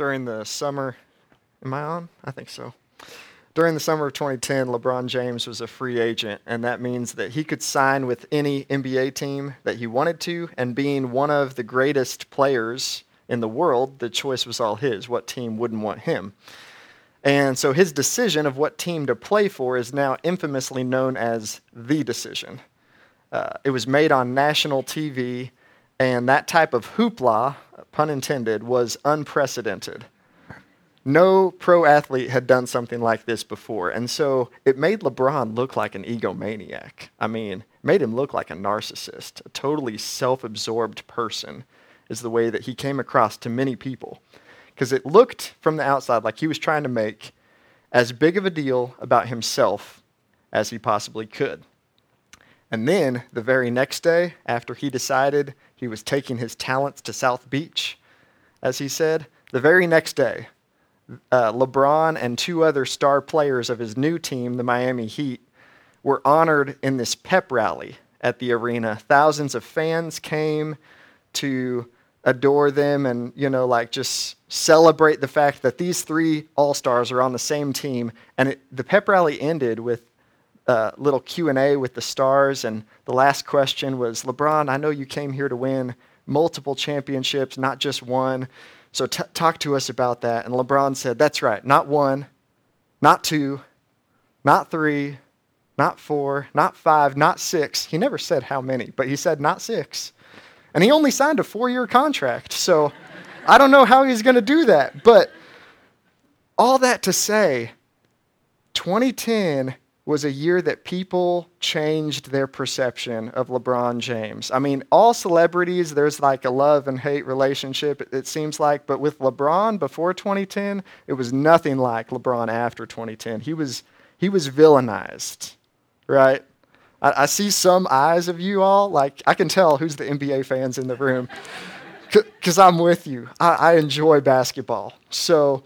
during the summer. Am I on? I think so. During the summer of 2010, LeBron James was a free agent, and that means that he could sign with any NBA team that he wanted to. And being one of the greatest players in the world, the choice was all his. What team wouldn't want him? And so his decision of what team to play for is now infamously known as the decision. Uh, it was made on national TV, and that type of hoopla, pun intended, was unprecedented. No pro athlete had done something like this before. And so it made LeBron look like an egomaniac. I mean, made him look like a narcissist, a totally self absorbed person, is the way that he came across to many people. Because it looked from the outside like he was trying to make as big of a deal about himself as he possibly could. And then the very next day, after he decided he was taking his talents to South Beach, as he said, the very next day, uh, LeBron and two other star players of his new team, the Miami Heat, were honored in this pep rally at the arena. Thousands of fans came to adore them and, you know, like just celebrate the fact that these three All Stars are on the same team. And it, the pep rally ended with Uh, a little Q&A with the stars. And the last question was, LeBron, I know you came here to win multiple championships, not just one. So t- talk to us about that. And LeBron said, That's right, not one, not two, not three, not four, not five, not six. He never said how many, but he said not six. And he only signed a four year contract. So I don't know how he's going to do that. But all that to say, 2010 was a year that people changed their perception of LeBron James. I mean, all celebrities, there's like a love and hate relationship, it, seems like, but with LeBron before 2010, it was nothing like LeBron after 2010. He was, he was villainized, right? I, I see some eyes of you all, like, I can tell who's the NBA fans in the room, because I'm with you. I, I enjoy basketball. So,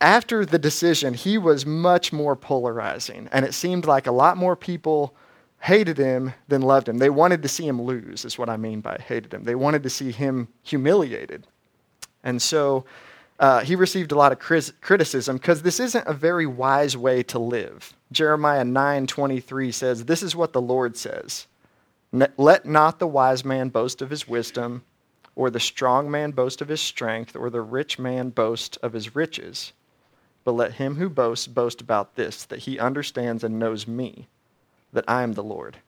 after the decision, he was much more polarizing, and it seemed like a lot more people hated him than loved him. They wanted to see him lose, is what I mean by hated him. They wanted to see him humiliated. And so uh, he received a lot of criticism because this isn't a very wise way to live. Jeremiah 9:23 says, "This is what the Lord says: Let not the wise man boast of his wisdom, or the strong man boast of his strength, or the rich man boast of his riches." But let him who boasts boast about this, that he understands and knows me, that I am the Lord.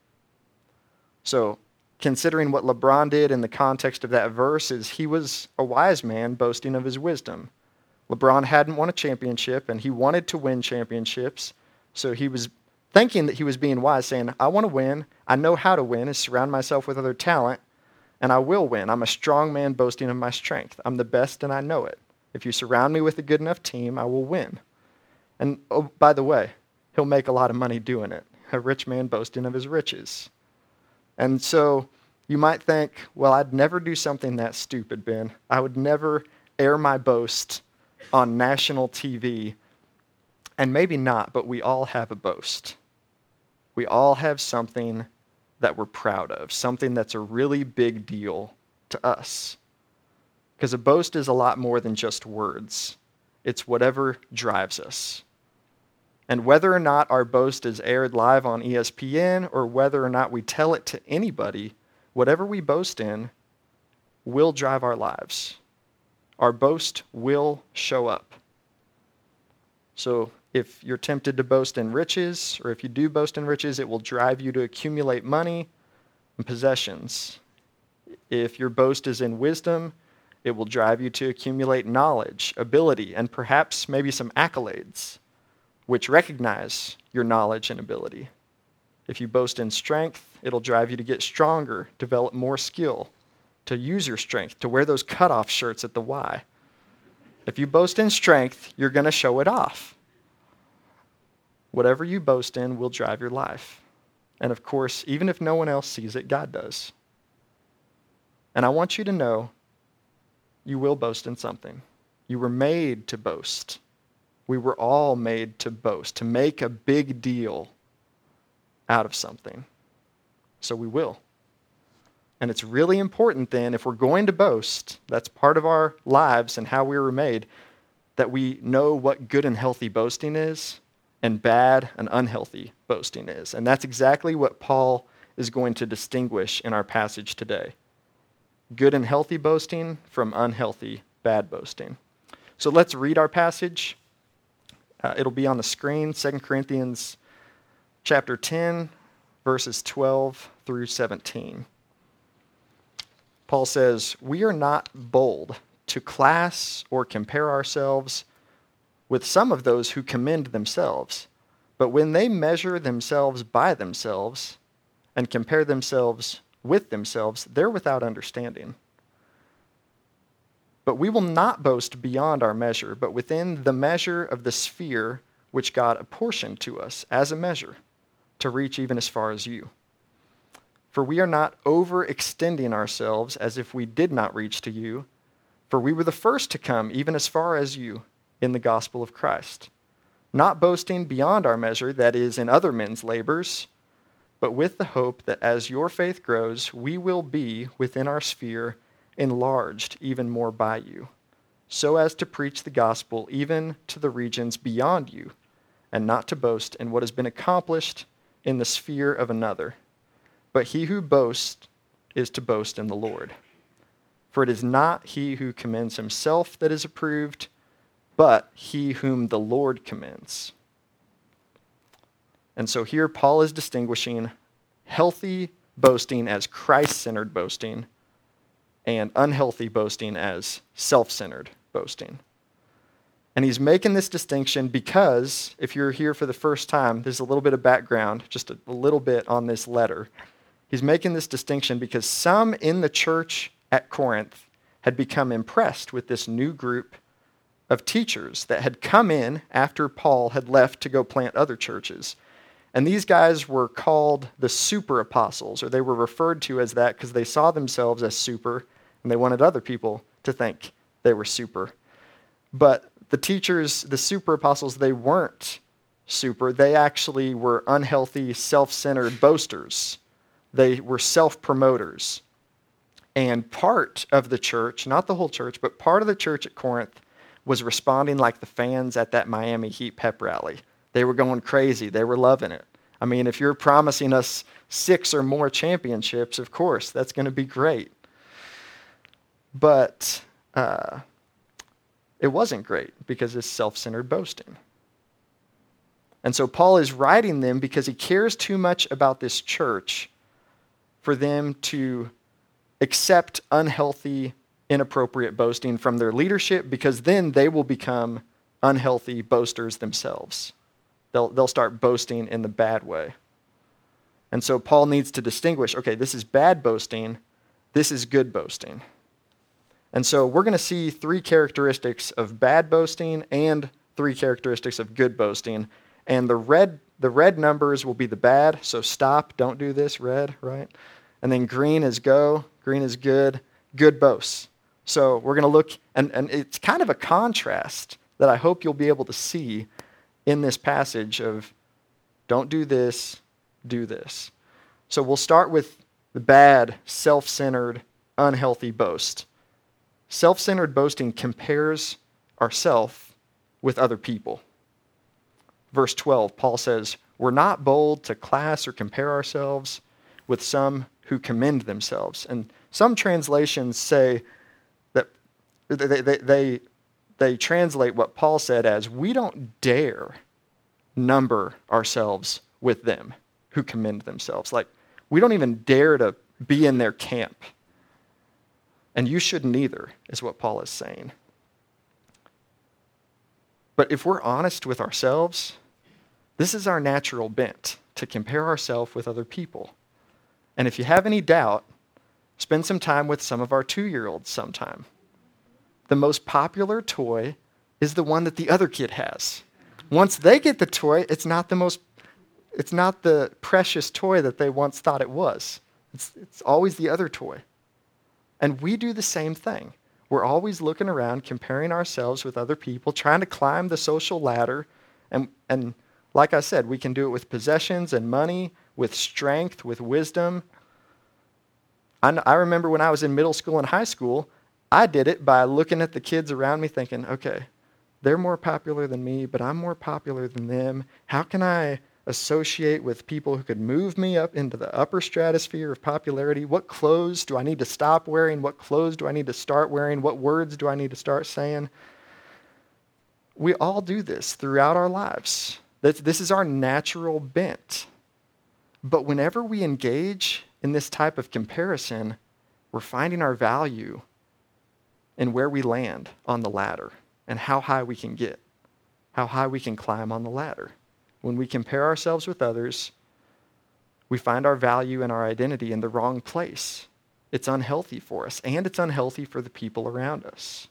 So, considering what LeBron did in the context of that verse, is he was a wise man boasting of his wisdom. LeBron hadn't won a championship, and he wanted to win championships. So he was thinking that he was being wise, saying, I want to win. I know how to win, is surround myself with other talent, and I will win. I'm a strong man boasting of my strength. I'm the best, and I know it. If you surround me with a good enough team, I will win. And oh, by the way, he'll make a lot of money doing it. A rich man boasting of his riches. And so you might think, well, I'd never do something that stupid, Ben. I would never air my boast on national TV. And maybe not, but we all have a boast. We all have something that we're proud of, something that's a really big deal to us. Because a boast is a lot more than just words, it's whatever drives us. And whether or not our boast is aired live on ESPN or whether or not we tell it to anybody, whatever we boast in will drive our lives. Our boast will show up. So if you're tempted to boast in riches, or if you do boast in riches, it will drive you to accumulate money and possessions. If your boast is in wisdom, it will drive you to accumulate knowledge, ability, and perhaps maybe some accolades, which recognize your knowledge and ability. If you boast in strength, it'll drive you to get stronger, develop more skill, to use your strength, to wear those cutoff shirts at the Y. If you boast in strength, you're going to show it off. Whatever you boast in will drive your life. And of course, even if no one else sees it, God does. And I want you to know you will boast in something. You were made to boast. We were all made to boast, to make a big deal out of something. So we will. And it's really important then, if we're going to boast, that's part of our lives and how we were made, that we know what good and healthy boasting is and bad and unhealthy boasting is. And that's exactly what Paul is going to distinguish in our passage today good and healthy boasting from unhealthy, bad boasting. So let's read our passage. Uh, it'll be on the screen, 2 Corinthians chapter 10, verses 12 through 17. Paul says, We are not bold to class or compare ourselves with some of those who commend themselves. But when they measure themselves by themselves and compare themselves with themselves, they're without understanding. But we will not boast beyond our measure, but within the measure of the sphere which God apportioned to us as a measure, to reach even as far as you. For we are not overextending ourselves as if we did not reach to you, for we were the first to come even as far as you in the gospel of Christ, not boasting beyond our measure, that is, in other men's labors, but with the hope that as your faith grows, we will be within our sphere enlarged even more by you, so as to preach the gospel even to the regions beyond you, and not to boast in what has been accomplished in the sphere of another. But he who boasts is to boast in the Lord. For it is not he who commends himself that is approved but he whom the Lord commends. And so here Paul is distinguishing healthy boasting as Christ centered boasting and unhealthy boasting as self centered boasting. And he's making this distinction because, if you're here for the first time, there's a little bit of background, just a, a little bit on this letter. He's making this distinction because some in the church at Corinth had become impressed with this new group of teachers that had come in after Paul had left to go plant other churches. And these guys were called the super apostles, or they were referred to as that because they saw themselves as super and they wanted other people to think they were super. But the teachers, the super apostles, they weren't super. They actually were unhealthy, self centered boasters. They were self promoters. And part of the church, not the whole church, but part of the church at Corinth was responding like the fans at that Miami Heat pep rally. They were going crazy. They were loving it. I mean, if you're promising us six or more championships, of course, that's going to be great. But uh, it wasn't great because it's self centered boasting. And so Paul is writing them because he cares too much about this church for them to accept unhealthy inappropriate boasting from their leadership because then they will become unhealthy boasters themselves. They'll, they'll start boasting in the bad way. And so Paul needs to distinguish okay, this is bad boasting, this is good boasting. And so we're going to see three characteristics of bad boasting and three characteristics of good boasting. And the red, the red numbers will be the bad, so stop, don't do this, red, right? And then green is go, green is good, good boasts. So we're going to look, and, and it's kind of a contrast that I hope you'll be able to see in this passage of don't do this, do this. So we'll start with the bad, self centered, unhealthy boast. Self centered boasting compares ourself with other people. Verse 12, Paul says, We're not bold to class or compare ourselves with some who commend themselves. And some translations say, that they, they, they, they translate what Paul said as we don't dare number ourselves with them who commend themselves. Like, we don't even dare to be in their camp. And you shouldn't either, is what Paul is saying. But if we're honest with ourselves, this is our natural bent to compare ourselves with other people. And if you have any doubt, spend some time with some of our two year olds sometime the most popular toy is the one that the other kid has. Once they get the toy, it's not the most it's not the precious toy that they once thought it was. It's, it's always the other toy. And we do the same thing. We're always looking around, comparing ourselves with other people, trying to climb the social ladder. And, and like I said, we can do it with possessions and money, with strength, with wisdom. I, I remember when I was in middle school and high school, I did it by looking at the kids around me thinking, okay, they're more popular than me, but I'm more popular than them. How can I associate with people who could move me up into the upper stratosphere of popularity? What clothes do I need to stop wearing? What clothes do I need to start wearing? What words do I need to start saying? We all do this throughout our lives. This is our natural bent. But whenever we engage in this type of comparison, we're finding our value in where we land on the ladder and how high we can get, how high we can climb on the ladder. When we compare ourselves with others, we find our value and our identity in the wrong place. It's unhealthy for us, and it's unhealthy for the people around us.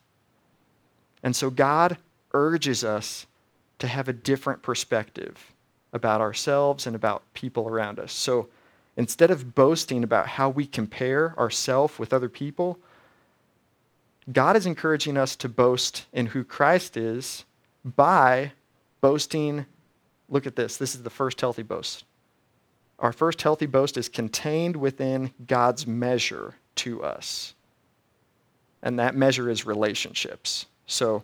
And so God urges us to have a different perspective about ourselves and about people around us. So instead of boasting about how we compare ourselves with other people, God is encouraging us to boast in who Christ is by boasting. Look at this. This is the first healthy boast. Our first healthy boast is contained within God's measure to us. And that measure is relationships. So,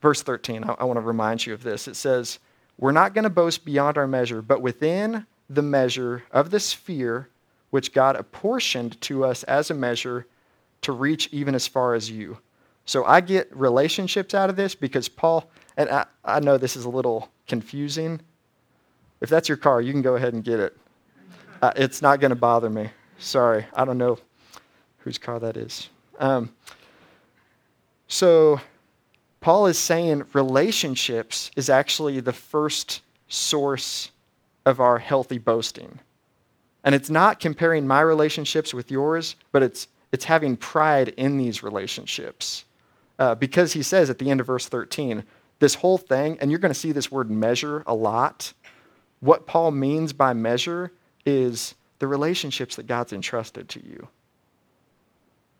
verse 13, I, I want to remind you of this. It says, We're not going to boast beyond our measure, but within the measure of the sphere which God apportioned to us as a measure to reach even as far as you. So I get relationships out of this because Paul, and I, I know this is a little confusing. If that's your car, you can go ahead and get it. Uh, it's not going to bother me. Sorry, I don't know whose car that is. Um, so Paul is saying relationships is actually the first source of our healthy boasting. And it's not comparing my relationships with yours, but it's it's having pride in these relationships. Uh, because he says at the end of verse 13, this whole thing, and you're going to see this word measure a lot. What Paul means by measure is the relationships that God's entrusted to you.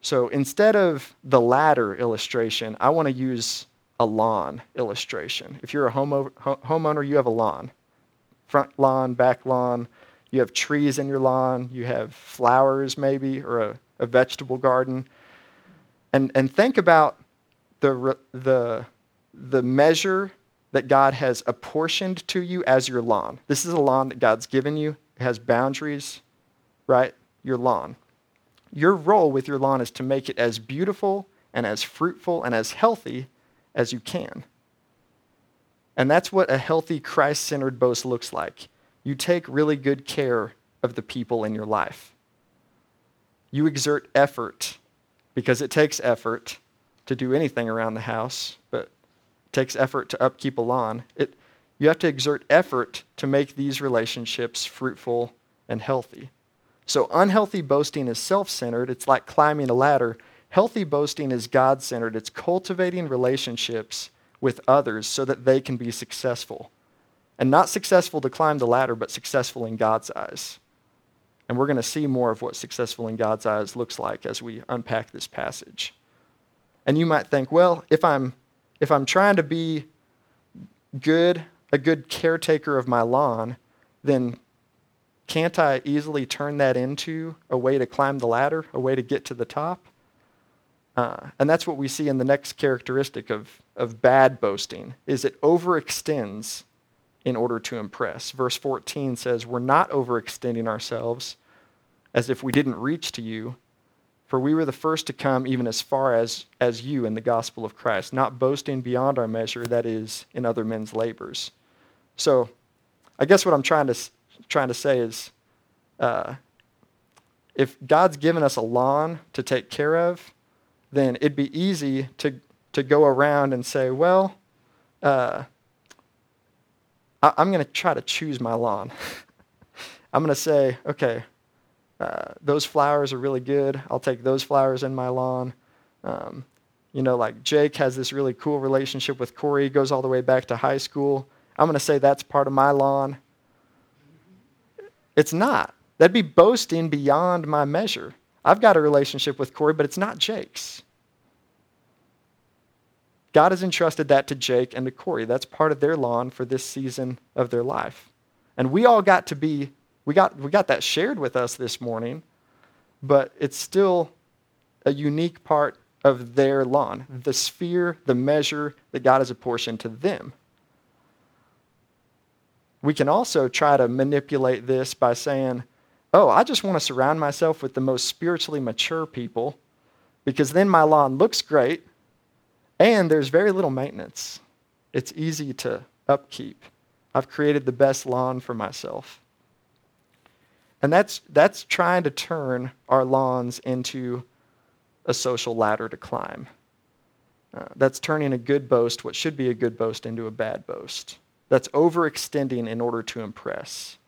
So instead of the ladder illustration, I want to use a lawn illustration. If you're a home, homeowner, you have a lawn front lawn, back lawn. You have trees in your lawn. You have flowers, maybe, or a a vegetable garden. And, and think about the, the, the measure that God has apportioned to you as your lawn. This is a lawn that God's given you. It has boundaries, right? Your lawn. Your role with your lawn is to make it as beautiful and as fruitful and as healthy as you can. And that's what a healthy, Christ centered boast looks like. You take really good care of the people in your life you exert effort because it takes effort to do anything around the house, but it takes effort to upkeep a lawn. It, you have to exert effort to make these relationships fruitful and healthy. So, unhealthy boasting is self centered. It's like climbing a ladder. Healthy boasting is God centered. It's cultivating relationships with others so that they can be successful. And not successful to climb the ladder, but successful in God's eyes. And we're going to see more of what successful in God's eyes looks like as we unpack this passage. And you might think, well, if I'm if I'm trying to be good, a good caretaker of my lawn, then can't I easily turn that into a way to climb the ladder, a way to get to the top? Uh, and that's what we see in the next characteristic of, of bad boasting is it overextends in order to impress. Verse 14 says, We're not overextending ourselves as if we didn't reach to you, for we were the first to come even as far as, as you in the gospel of Christ, not boasting beyond our measure, that is, in other men's labors. So, I guess what I'm trying to, trying to say is uh, if God's given us a lawn to take care of, then it'd be easy to, to go around and say, well, uh, I, am going to try to choose my lawn. I'm going to say, okay, uh, those flowers are really good. I'll take those flowers in my lawn. Um, you know, like Jake has this really cool relationship with Corey, goes all the way back to high school. I'm going to say that's part of my lawn. It's not. That'd be boasting beyond my measure. I've got a relationship with Corey, but it's not Jake's. God has entrusted that to Jake and to Corey. That's part of their lawn for this season of their life. And we all got to be, we got, we got that shared with us this morning. but it's still a unique part of their lawn, the sphere, the measure that God has apportioned to them. We can also try to manipulate this by saying, oh, I just want to surround myself with the most spiritually mature people because then my lawn looks great and there's very little maintenance. It's easy to upkeep. I've created the best lawn for myself. And that's, that's trying to turn our lawns into a social ladder to climb. Uh, that's turning a good boast, what should be a good boast, into a bad boast. That's overextending in order to impress.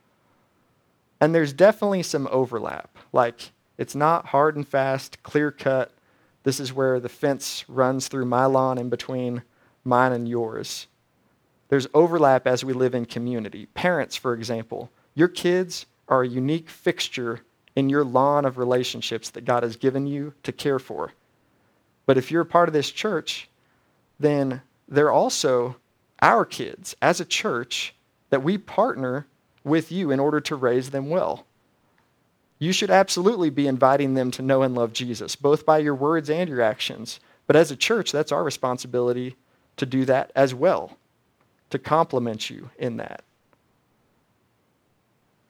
And there's definitely some overlap. Like, it's not hard and fast, clear cut. This is where the fence runs through my lawn in between mine and yours. There's overlap as we live in community. Parents, for example, your kids are a unique fixture in your lawn of relationships that God has given you to care for. But if you're a part of this church, then they're also our kids as a church that we partner with you in order to raise them well. You should absolutely be inviting them to know and love Jesus, both by your words and your actions. But as a church, that's our responsibility to do that as well, to complement you in that.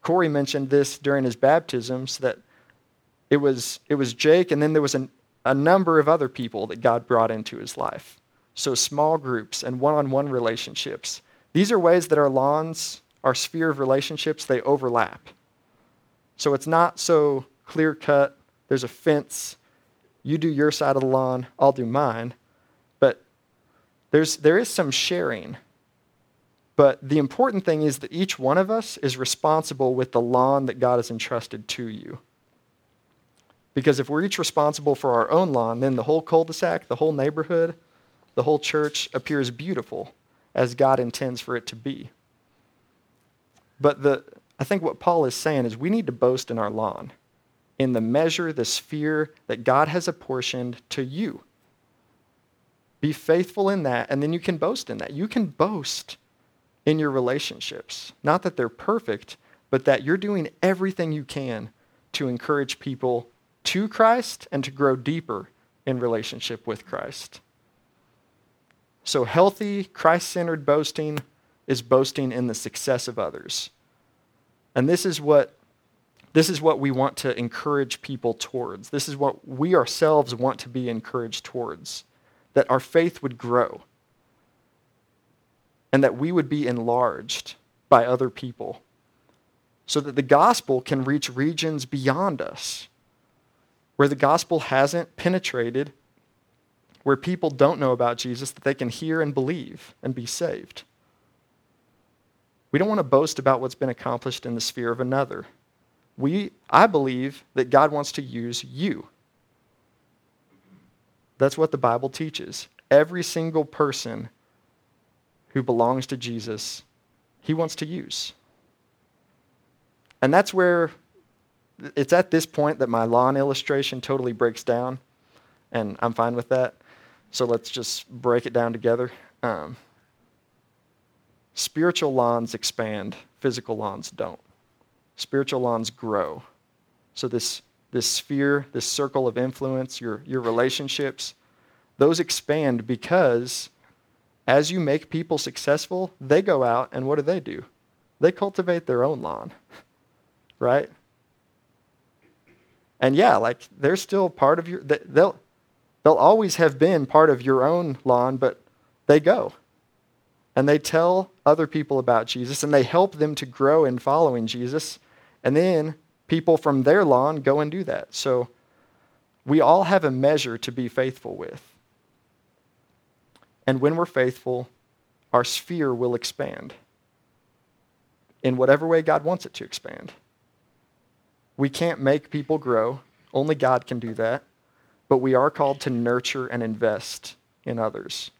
Corey mentioned this during his baptisms that it was, it was Jake, and then there was an, a number of other people that God brought into his life. So, small groups and one on one relationships. These are ways that our lawns, our sphere of relationships, they overlap. So, it's not so clear cut. There's a fence. You do your side of the lawn, I'll do mine. But there's, there is some sharing but the important thing is that each one of us is responsible with the lawn that God has entrusted to you. Because if we're each responsible for our own lawn, then the whole cul de sac, the whole neighborhood, the whole church appears beautiful as God intends for it to be. But the, I think what Paul is saying is we need to boast in our lawn, in the measure, the sphere that God has apportioned to you. Be faithful in that, and then you can boast in that. You can boast in your relationships. Not that they're perfect, but that you're doing everything you can to encourage people to Christ and to grow deeper in relationship with Christ. So, healthy, Christ centered boasting is boasting in the success of others. And this is what this is what we want to encourage people towards. This is what we ourselves want to be encouraged towards that our faith would grow and that we would be enlarged by other people so that the gospel can reach regions beyond us where the gospel hasn't penetrated, where people don't know about Jesus, that they can hear and believe and be saved. We don't want to boast about what's been accomplished in the sphere of another. We, I believe that God wants to use you. That's what the Bible teaches. Every single person who belongs to Jesus, he wants to use. And that's where it's at this point that my lawn illustration totally breaks down, and I'm fine with that. So let's just break it down together. Um, spiritual lawns expand, physical lawns don't. Spiritual lawns grow. So this this sphere, this circle of influence, your your relationships, those expand because as you make people successful, they go out and what do they do? They cultivate their own lawn, right? And yeah, like they're still part of your, they'll, they'll always have been part of your own lawn, but they go and they tell other people about Jesus and they help them to grow in following Jesus. And then people from their lawn go and do that. So we all have a measure to be faithful with. And when we're faithful, our sphere will expand in whatever way God wants it to expand. We can't make people grow, only God can do that. But we are called to nurture and invest in others.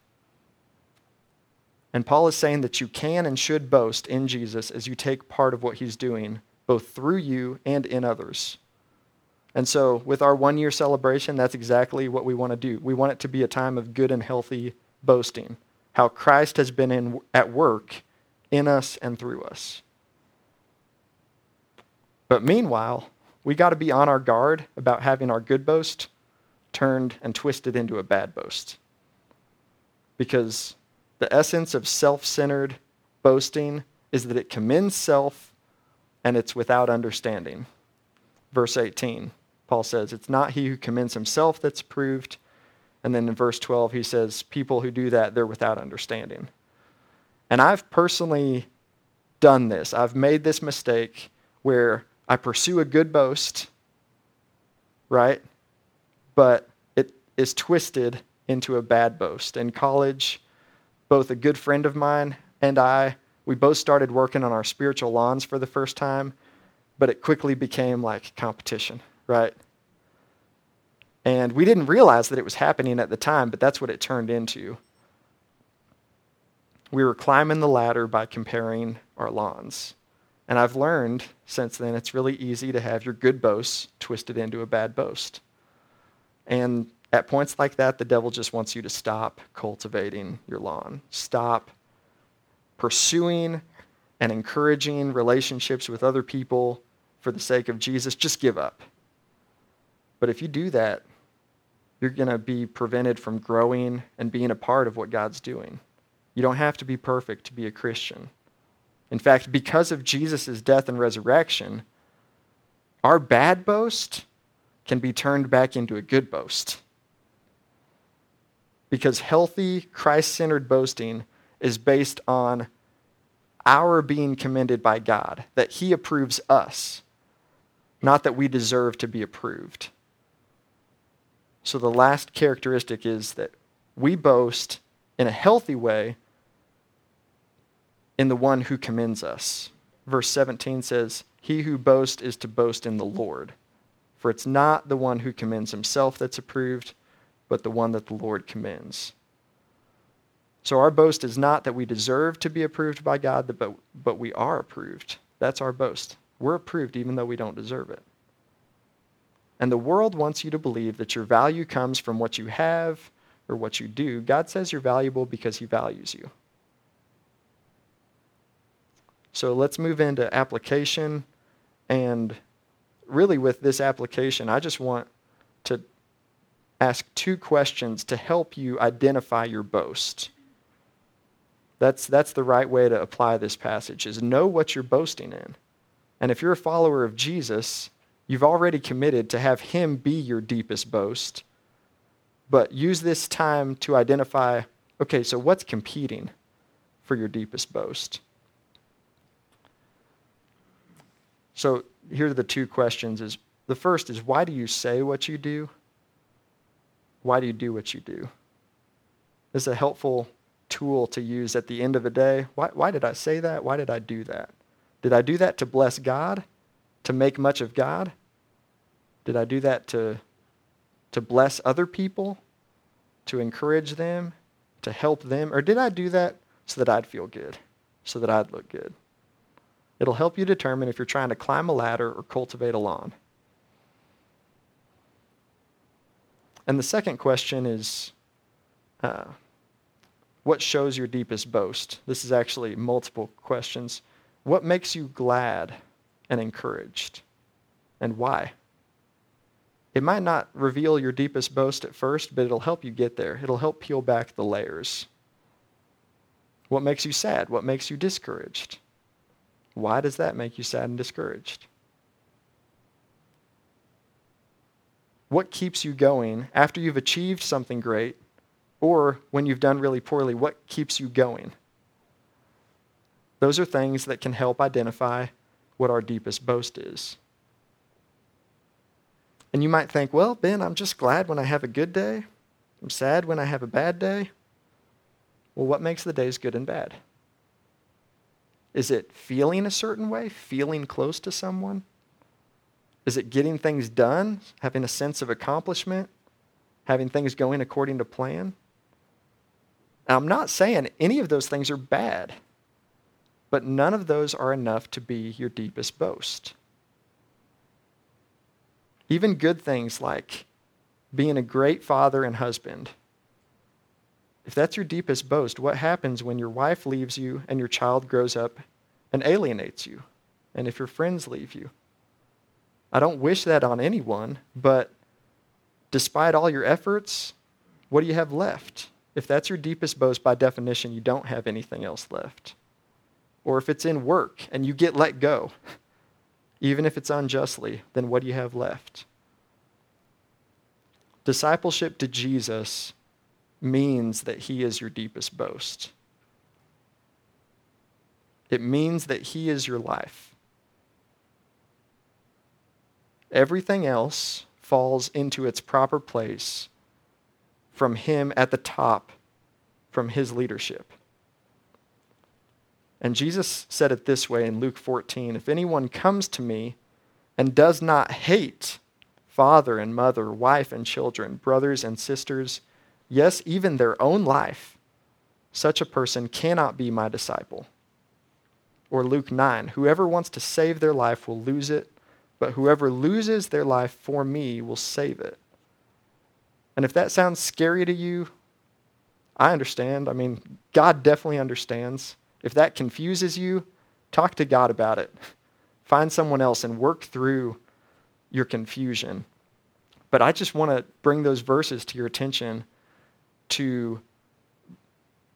And Paul is saying that you can and should boast in Jesus as you take part of what he's doing, both through you and in others. And so, with our one year celebration, that's exactly what we want to do. We want it to be a time of good and healthy boasting, how Christ has been in, at work in us and through us. But meanwhile, we got to be on our guard about having our good boast turned and twisted into a bad boast. Because the essence of self centered boasting is that it commends self and it's without understanding. Verse 18, Paul says, It's not he who commends himself that's approved. And then in verse 12, he says, People who do that, they're without understanding. And I've personally done this. I've made this mistake where I pursue a good boast, right? But it is twisted into a bad boast. In college, both a good friend of mine and I, we both started working on our spiritual lawns for the first time, but it quickly became like competition, right? And we didn't realize that it was happening at the time, but that's what it turned into. We were climbing the ladder by comparing our lawns. And I've learned since then it's really easy to have your good boast twisted into a bad boast. And at points like that, the devil just wants you to stop cultivating your lawn. Stop pursuing and encouraging relationships with other people for the sake of Jesus. Just give up. But if you do that, you're going to be prevented from growing and being a part of what God's doing. You don't have to be perfect to be a Christian. In fact, because of Jesus' death and resurrection, our bad boast can be turned back into a good boast. Because healthy, Christ centered boasting is based on our being commended by God, that He approves us, not that we deserve to be approved. So the last characteristic is that we boast in a healthy way in the one who commends us. Verse 17 says, He who boasts is to boast in the Lord. For it's not the one who commends himself that's approved, but the one that the Lord commends. So our boast is not that we deserve to be approved by God, but, but we are approved. That's our boast. We're approved even though we don't deserve it. And the world wants you to believe that your value comes from what you have or what you do. God says you're valuable because he values you. So let's move into application. And really, with this application, I just want to ask two questions to help you identify your boast. That's, that's the right way to apply this passage is know what you're boasting in. And if you're a follower of Jesus, you've already committed to have him be your deepest boast. But use this time to identify, okay, so what's competing for your deepest boast? So here are the two questions is the first is why do you say what you do? Why do you do what you do? Is a helpful tool to use at the end of the day. Why, why did I say that? Why did I do that? Did I do that to bless God? To make much of God? Did I do that to, to bless other people? To encourage them? To help them? Or did I do that so that I'd feel good? So that I'd look good? It'll help you determine if you're trying to climb a ladder or cultivate a lawn. And the second question is uh, what shows your deepest boast? This is actually multiple questions. What makes you glad and encouraged? And why? It might not reveal your deepest boast at first, but it'll help you get there. It'll help peel back the layers. What makes you sad? What makes you discouraged? Why does that make you sad and discouraged? What keeps you going after you've achieved something great or when you've done really poorly? What keeps you going? Those are things that can help identify what our deepest boast is. And you might think, well, Ben, I'm just glad when I have a good day. I'm sad when I have a bad day. Well, what makes the days good and bad? Is it feeling a certain way, feeling close to someone? Is it getting things done, having a sense of accomplishment, having things going according to plan? I'm not saying any of those things are bad, but none of those are enough to be your deepest boast. Even good things like being a great father and husband. If that's your deepest boast, what happens when your wife leaves you and your child grows up and alienates you? And if your friends leave you? I don't wish that on anyone, but despite all your efforts, what do you have left? If that's your deepest boast, by definition, you don't have anything else left. Or if it's in work and you get let go, even if it's unjustly, then what do you have left? Discipleship to Jesus means that he is your deepest boast. It means that he is your life. Everything else falls into its proper place from him at the top, from his leadership. And Jesus said it this way in Luke 14 If anyone comes to me and does not hate father and mother, wife and children, brothers and sisters, yes, even their own life, such a person cannot be my disciple. Or Luke 9 Whoever wants to save their life will lose it, but whoever loses their life for me will save it. And if that sounds scary to you, I understand. I mean, God definitely understands. If that confuses you, talk to God about it. Find someone else and work through your confusion. But I just want to bring those verses to your attention to,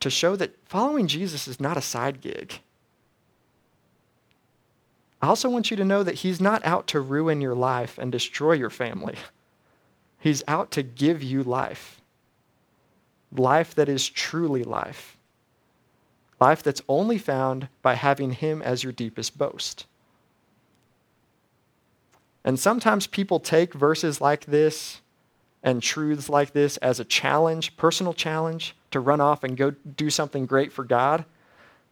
to show that following Jesus is not a side gig. I also want you to know that He's not out to ruin your life and destroy your family. He's out to give you life. Life that is truly life. Life that's only found by having Him as your deepest boast. And sometimes people take verses like this and truths like this as a challenge, personal challenge, to run off and go do something great for God,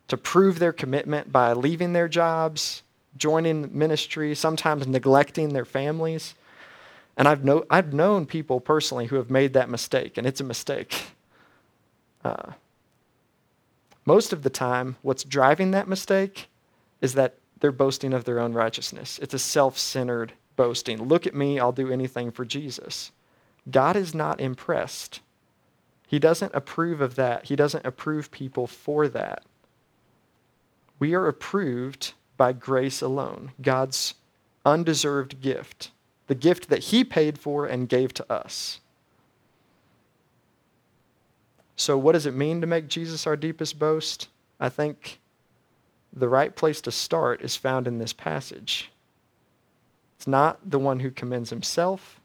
to prove their commitment by leaving their jobs, joining ministry, sometimes neglecting their families. And I've, know, I've known people personally who have made that mistake, and it's a mistake. Uh, most of the time, what's driving that mistake is that they're boasting of their own righteousness. It's a self centered boasting. Look at me, I'll do anything for Jesus. God is not impressed. He doesn't approve of that. He doesn't approve people for that. We are approved by grace alone, God's undeserved gift, the gift that He paid for and gave to us. So, what does it mean to make Jesus our deepest boast? I think the right place to start is found in this passage. It's not the one who commends himself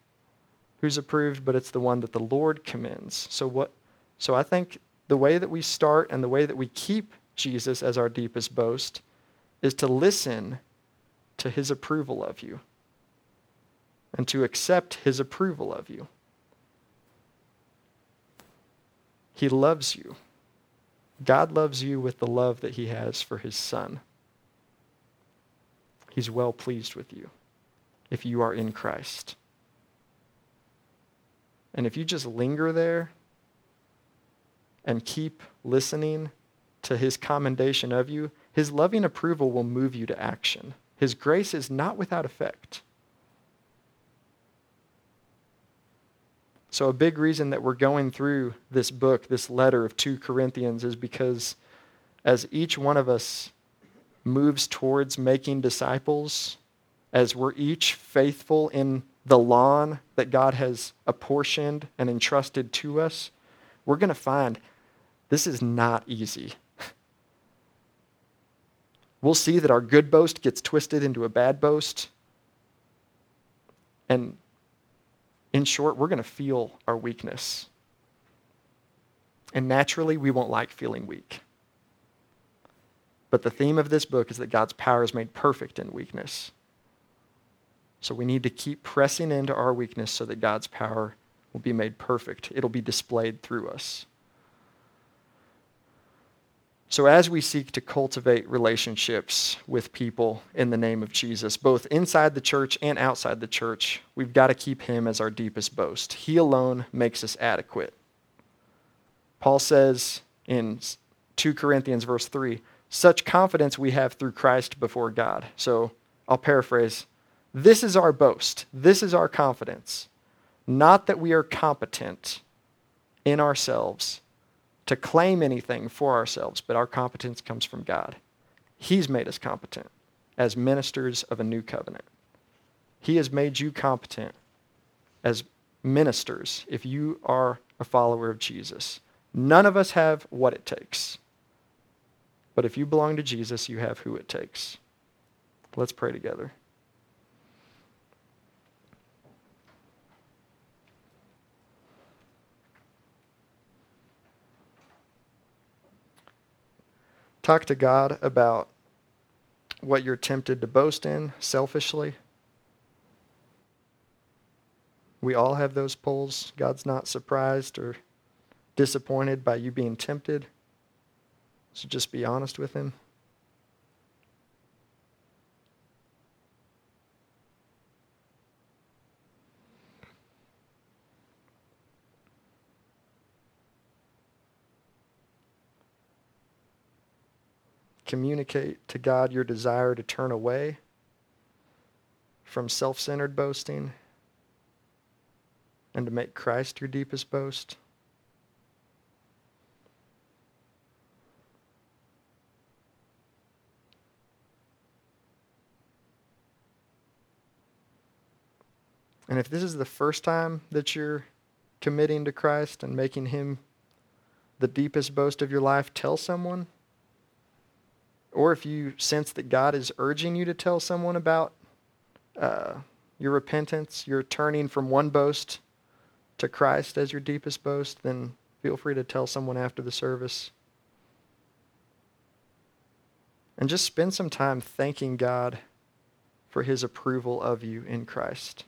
who's approved, but it's the one that the Lord commends. So what so I think the way that we start and the way that we keep Jesus as our deepest boast is to listen to his approval of you and to accept his approval of you. He loves you. God loves you with the love that he has for his son. He's well pleased with you if you are in Christ. And if you just linger there and keep listening to his commendation of you, his loving approval will move you to action. His grace is not without effect. So, a big reason that we're going through this book, this letter of 2 Corinthians, is because as each one of us moves towards making disciples, as we're each faithful in the lawn that God has apportioned and entrusted to us, we're going to find this is not easy. We'll see that our good boast gets twisted into a bad boast. And in short, we're going to feel our weakness. And naturally, we won't like feeling weak. But the theme of this book is that God's power is made perfect in weakness. So we need to keep pressing into our weakness so that God's power will be made perfect. It'll be displayed through us. So, as we seek to cultivate relationships with people in the name of Jesus, both inside the church and outside the church, we've got to keep him as our deepest boast. He alone makes us adequate. Paul says in 2 Corinthians, verse 3, such confidence we have through Christ before God. So, I'll paraphrase this is our boast. This is our confidence. Not that we are competent in ourselves to claim anything for ourselves, but our competence comes from God. He's made us competent as ministers of a new covenant. He has made you competent as ministers if you are a follower of Jesus. None of us have what it takes. But if you belong to Jesus, you have who it takes. Let's pray together. Talk to God about what you're tempted to boast in selfishly. We all have those pulls. God's not surprised or disappointed by you being tempted. So just be honest with Him. Communicate to God your desire to turn away from self centered boasting and to make Christ your deepest boast. And if this is the first time that you're committing to Christ and making him the deepest boast of your life, tell someone. Or if you sense that God is urging you to tell someone about uh, your repentance, your turning from one boast to Christ as your deepest boast, then feel free to tell someone after the service. And just spend some time thanking God for his approval of you in Christ.